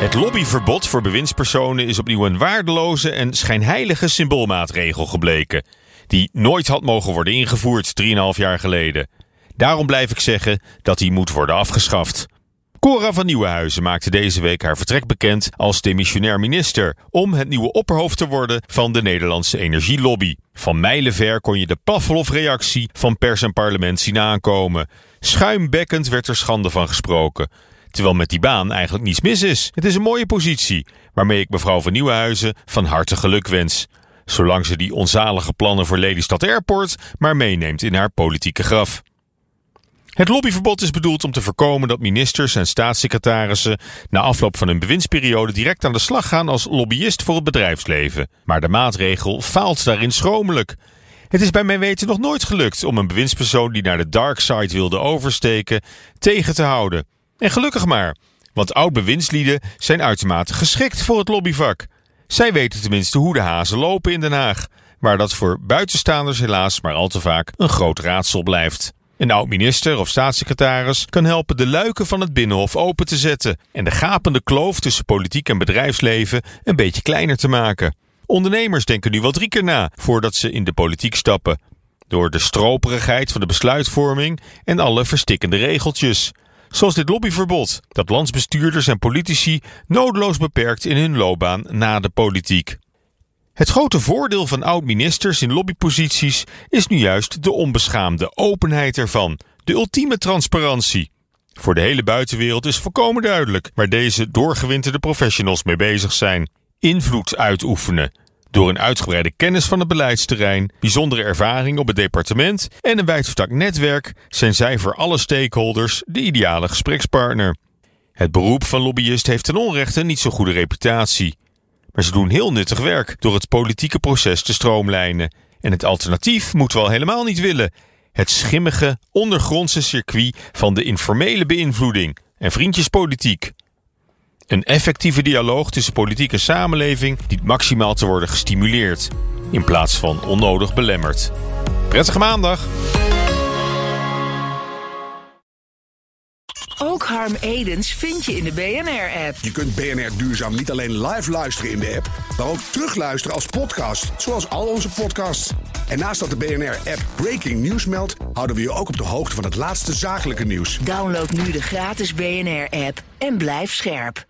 Het lobbyverbod voor bewindspersonen is opnieuw een waardeloze en schijnheilige symboolmaatregel gebleken, die nooit had mogen worden ingevoerd 3,5 jaar geleden. Daarom blijf ik zeggen dat die moet worden afgeschaft. Cora van Nieuwenhuizen maakte deze week haar vertrek bekend als demissionair minister om het nieuwe opperhoofd te worden van de Nederlandse energielobby. Van mijlenver kon je de Pavlov-reactie van pers en parlement zien aankomen. Schuimbekkend werd er schande van gesproken. Terwijl met die baan eigenlijk niets mis is. Het is een mooie positie, waarmee ik mevrouw van Nieuwenhuizen van harte geluk wens. Zolang ze die onzalige plannen voor Lelystad Airport maar meeneemt in haar politieke graf. Het lobbyverbod is bedoeld om te voorkomen dat ministers en staatssecretarissen na afloop van hun bewindsperiode direct aan de slag gaan als lobbyist voor het bedrijfsleven. Maar de maatregel faalt daarin schromelijk. Het is bij mijn weten nog nooit gelukt om een bewindspersoon die naar de dark side wilde oversteken tegen te houden. En gelukkig maar, want oud-bewindslieden zijn uitermate geschikt voor het lobbyvak. Zij weten tenminste hoe de hazen lopen in Den Haag, waar dat voor buitenstaanders helaas maar al te vaak een groot raadsel blijft. Een oud-minister of staatssecretaris kan helpen de luiken van het binnenhof open te zetten en de gapende kloof tussen politiek en bedrijfsleven een beetje kleiner te maken. Ondernemers denken nu wel drie na voordat ze in de politiek stappen. Door de stroperigheid van de besluitvorming en alle verstikkende regeltjes. Zoals dit lobbyverbod, dat landsbestuurders en politici nodeloos beperkt in hun loopbaan na de politiek. Het grote voordeel van oud-ministers in lobbyposities is nu juist de onbeschaamde openheid ervan, de ultieme transparantie. Voor de hele buitenwereld is volkomen duidelijk waar deze doorgewinterde professionals mee bezig zijn. Invloed uitoefenen. Door een uitgebreide kennis van het beleidsterrein, bijzondere ervaring op het departement en een wijdvertakt netwerk zijn zij voor alle stakeholders de ideale gesprekspartner. Het beroep van lobbyist heeft ten onrechte niet zo'n goede reputatie. Maar ze doen heel nuttig werk door het politieke proces te stroomlijnen. En het alternatief moeten we al helemaal niet willen. Het schimmige, ondergrondse circuit van de informele beïnvloeding en vriendjespolitiek. Een effectieve dialoog tussen politiek en samenleving dient maximaal te worden gestimuleerd, in plaats van onnodig belemmerd. Prettige maandag! Ook Harm Edens vind je in de BNR-app. Je kunt BNR Duurzaam niet alleen live luisteren in de app, maar ook terugluisteren als podcast, zoals al onze podcasts. En naast dat de BNR-app Breaking News meldt, houden we je ook op de hoogte van het laatste zakelijke nieuws. Download nu de gratis BNR-app en blijf scherp.